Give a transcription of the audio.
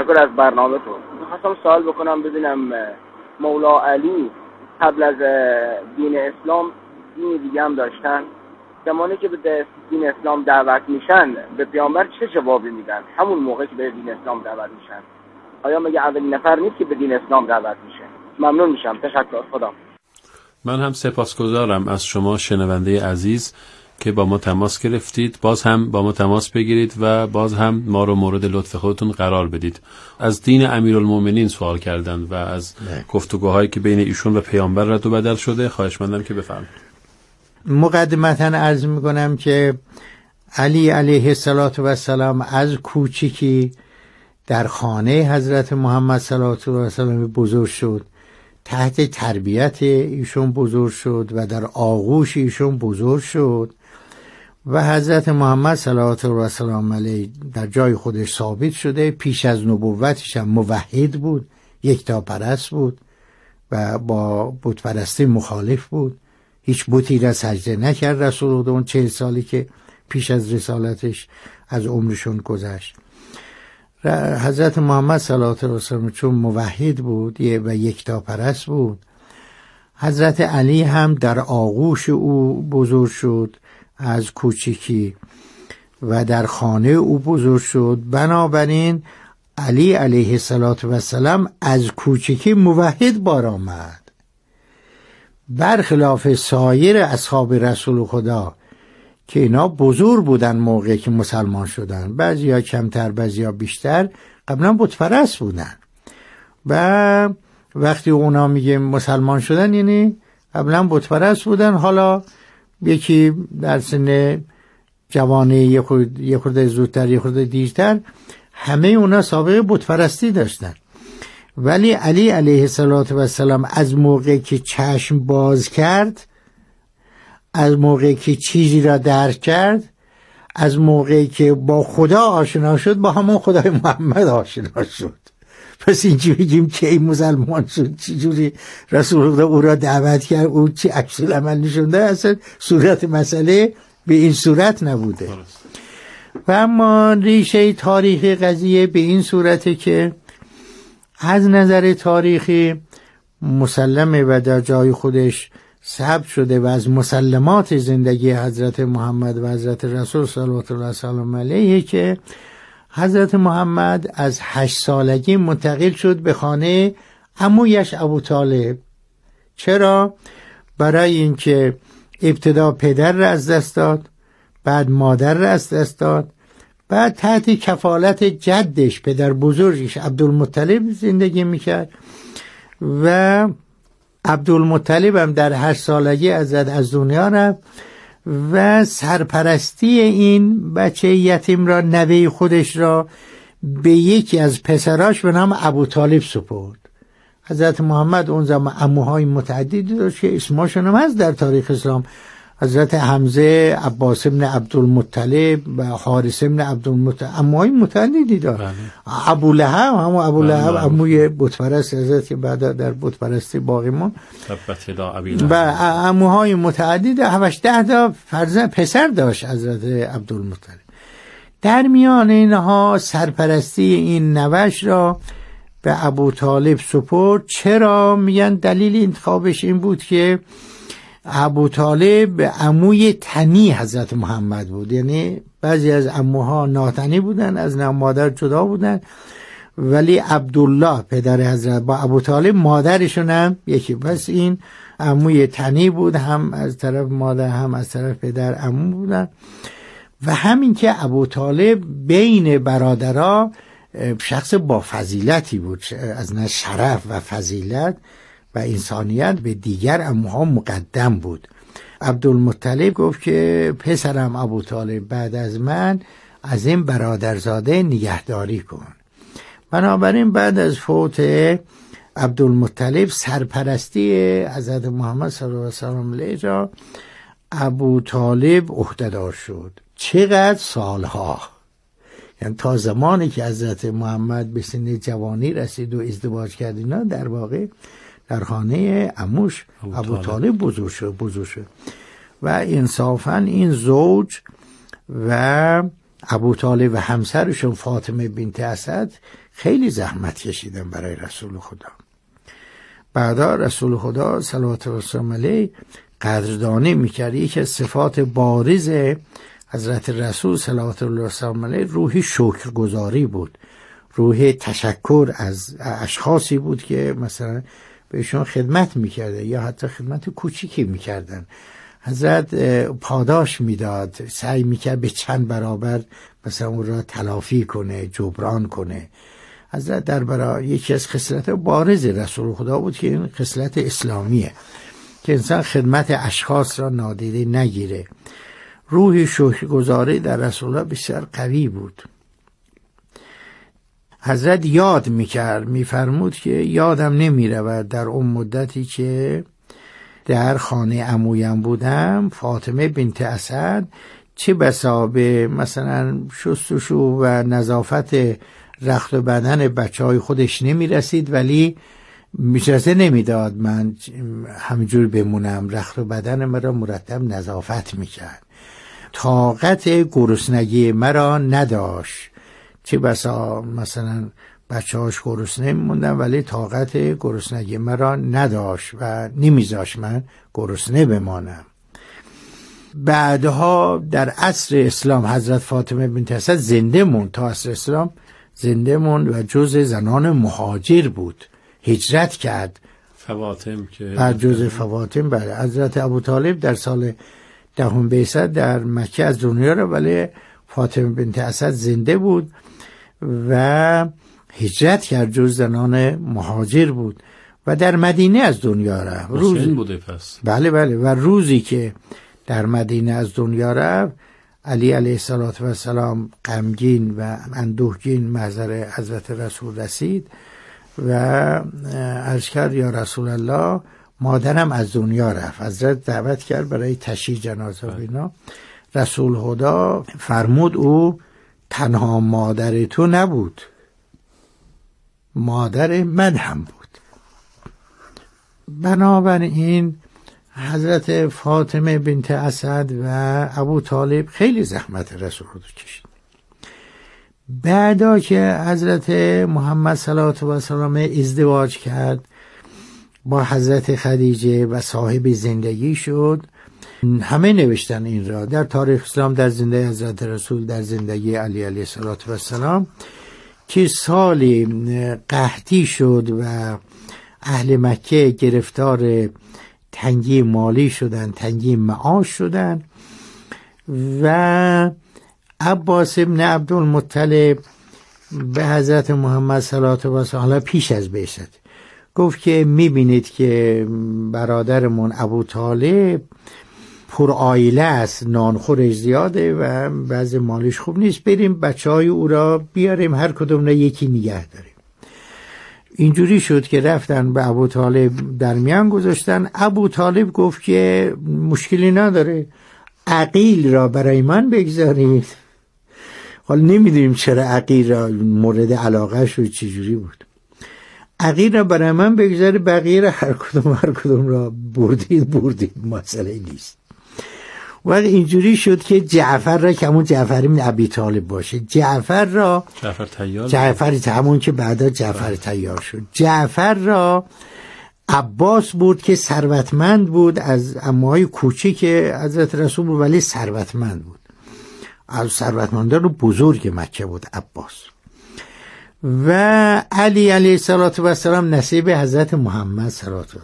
تشکر از برنامه تو. می‌خواستم سوال بکنم ببینم مولا علی قبل از دین اسلام دین دیگه هم داشتن. زمانی که به دین اسلام دعوت میشن به پیامبر چه جوابی میدن؟ همون موقع که به دین اسلام دعوت میشن. آیا مگه اولین نفر نیست که به دین اسلام دعوت میشه؟ ممنون میشم. تشکر. خدا. من هم سپاسگزارم از شما شنونده عزیز. که با ما تماس گرفتید. باز هم با ما تماس بگیرید و باز هم ما رو مورد لطف خودتون قرار بدید. از دین امیرالمومنین سوال کردند و از گفتگوهایی که بین ایشون و پیامبر رد و بدل شده خواهش مندم که بفرمایید. مقدمتا عرض می‌کنم که علی علیه السلام از کوچیکی در خانه حضرت محمد صلی الله علیه و سلم بزرگ شد. تحت تربیت ایشون بزرگ شد و در آغوش ایشون بزرگ شد. و حضرت محمد صلی الله و سلام علیه در جای خودش ثابت شده پیش از نبوتش هم موحد بود یک تا پرست بود و با بت مخالف بود. هیچ بوتی را سجده نکرد رسول اون چه سالی که پیش از رسالتش از عمرشون گذشت. حضرت محمد صلی الله علیه چون موحد بود و یکتا پرست بود حضرت علی هم در آغوش او بزرگ شد. از کوچکی و در خانه او بزرگ شد. بنابراین علی علیه السلام از کوچکی موحد بار آمد. برخلاف سایر اصحاب رسول خدا که اینا بزرگ بودن موقعی که مسلمان شدن. بعضی ها کمتر بعضی ها بیشتر قبلا بتپرست بودن. و وقتی اونا میگه مسلمان شدن یعنی قبلا بتپرست بودن. حالا یکی در سن جوانه یه خورده زودتر یه خورده دیرتر همه اونا سابقه بتپرستی داشتن. ولی علی علیه السلام از موقع که چشم باز کرد از موقعی که چیزی را درک کرد از موقعی که با خدا آشنا شد با همون خدای محمد آشنا شد. پس اینجا بگیم که این مسلمان شد. چجوری رسول خدا او را دعوت کرد؟ او چی عکس عمل نشونده اصلا صورت مسئله به این صورت نبوده. و اما ریشه تاریخی قضیه به این صورته که از نظر تاریخی مسلمه و در جای خودش ثبت شده و از مسلمات زندگی حضرت محمد و حضرت رسول صلی الله علیه که حضرت محمد از هشت سالگی منتقل شد به خانه امویش ابو طالب چرا؟ برای اینکه ابتدا پدر را از دست داد بعد مادر را از دست داد بعد تحت کفالت جدش پدر بزرگش عبدالمطلب زندگی می‌کرد و عبدالمطلب هم در هر سالگی از از دنیا رفت و سرپرستی این بچه یتیم را نوه خودش را به یکی از پسراش به نام ابو طالب سپرد. حضرت محمد اون زمان اموهای متعددی داشت که اسماشون هم هست در تاریخ اسلام. حضرت حمزه عباس ابن عبدالمطلب و حارس ابن عبدالمطلب. اموهای متعددی دار. بله. ابو لهب همون ابو بله، لهب بله. اموی بتپرست حضرت که بعد در بتپرستی باقی مون و اموهای متعدد هفش ده تا فرزن پسر داشت حضرت عبدالمطلب. در میان اینها سرپرستی این نوش را به ابو طالب سپرد. چرا؟ میگن دلیل انتخابش این بود که ابو طالب عموی تنی حضرت محمد بود. یعنی بعضی از اموها ناتنی بودن از مادر جدا بودن. ولی عبدالله پدر حضرت با ابو طالب مادرشون هم یکی. پس این عموی تنی بود هم از طرف مادر هم از طرف پدر عمو بودن. و همین که ابو طالب بین برادرها شخص با فضیلتی بود از نه شرف و فضیلت. و انسانیت به دیگر اموها مقدم بود. عبدالمطلب گفت که پسرم ابو طالب بعد از من از این برادرزاده نگهداری کن. بنابراین بعد از فوت عبدالمطلب سرپرستی حضرت محمد صلی الله علیه و را ابو طالب عهدهدار شد. چقدر سالها؟ یعنی تا زمانی که حضرت محمد به سن جوانی رسید و ازدواج کرد اینا در واقع در خانه اموش ابو طالب. بزرگ شد بزرگ شد. و انصافا این زوج و ابو طالب و همسرشون فاطمه بنت اسد خیلی زحمت کشیدن برای رسول خدا. بعدا رسول خدا صلوات و سلام علیه قدردانی می‌کرد. یکی از صفات بارز حضرت رسول صلوات الله وسلم علیه روحی شکرگزاری بود. روح تشکر از اشخاصی بود که مثلا بهشون خدمت می‌کرده یا حتی خدمت کوچیکی می‌کردن. حضرت پاداش می‌داد سعی می‌کرد به چند برابر مثلا اون را تلافی کنه جبران کنه. حضرت در برای یکی از خصلت بارز رسول خدا بود که این خصلت اسلامیه که انسان خدمت اشخاص را نادیده نگیره. روح شکرگزاری در رسول الله بسیار قوی بود. حضرت یاد می‌کرد میفرمود که یادم نمی‌رود در اون مدتی که در خانه امویم بودم فاطمه بنت اسد چه بسا به مثلا شستشو و نظافت رخت و بدن بچه های خودش نمی رسید ولی میشسته نمی‌داد من همجور بمونم. رخت و بدن مرا مرتب نظافت می‌کرد. طاقت گرسنگی مرا نداشت. چه بسا مثلا بچه هاش گرسنه موندن ولی طاقت گرسنگی مرا نداشت و نمیذاش من گرسنه بمانم بعدها در عصر اسلام حضرت فاطمه بنت اسد زنده موند. تا عصر اسلام زنده موند و جز زنان مهاجر بود. هجرت کرد. فواتم که بر جز فواتم بله. حضرت ابو طالب در سال دهم بیست در مکه از دنیا را ولی فاطمه بنت اسد زنده بود. و هجرت کرد جز زنان مهاجر بود و در مدینه از دنیا رفت. روزی بوده پس. بله بله. و روزی که در مدینه از دنیا رفت علی علیه و سلام غمگین و اندوهگین محضر حضرت رسول رسید و از کرد یا رسول الله مادرم از دنیا رفت. حضرت دعوت کرد برای تشییع جنازه و اینا. رسول خدا فرمود او تنها مادر تو نبود. مادر من هم بود. بنابراین حضرت فاطمه بنت اسد و ابو طالب خیلی زحمت رسول خدا کشید بعدا که حضرت محمد صلوات و سلام ازدواج کرد با حضرت خدیجه و صاحب زندگی شد همه نوشتن این را. در تاریخ اسلام در زندگی حضرت رسول در زندگی علی علیه صلات و سلام که سالی قحطی شد و اهل مکه گرفتار تنگی مالی شدن تنگی معاش شدن و عباس ابن عبدالمطلب به حضرت محمد صلات و سلام پیش از بیست گفت که می‌بینید که برادرمون ابو طالب پر آیله است. نانخورش زیاده و بعض مالش خوب نیست. بریم بچه های او را بیاریم. هر کدوم را یکی نگه داریم. اینجوری شد که رفتن به ابو طالب در میان گذاشتن. ابو طالب گفت که مشکلی نداره. عقیل را برای من بگذارید. حالا نمی‌دونیم چرا عقیل را مورد علاقه شد چجوری بود. عقیل را برای من بگذاره بقیه را هر کدوم هر کدوم را بردید بردید. مسئله نیست. ولی اینجوری شد که جعفر را که همون جعفر ابن ابی طالب باشه جعفر را جعفر تیار جعفر همون که بعدا جعفر بله. تیار شد. جعفر را عباس بود که ثروتمند بود از اموهای کوچیک حضرت رسول بود ولی ثروتمند بود. از ثروتمندان رو بزرگ مکه بود عباس. و علی علیه السلام و نصیب حضرت محمد صلوات و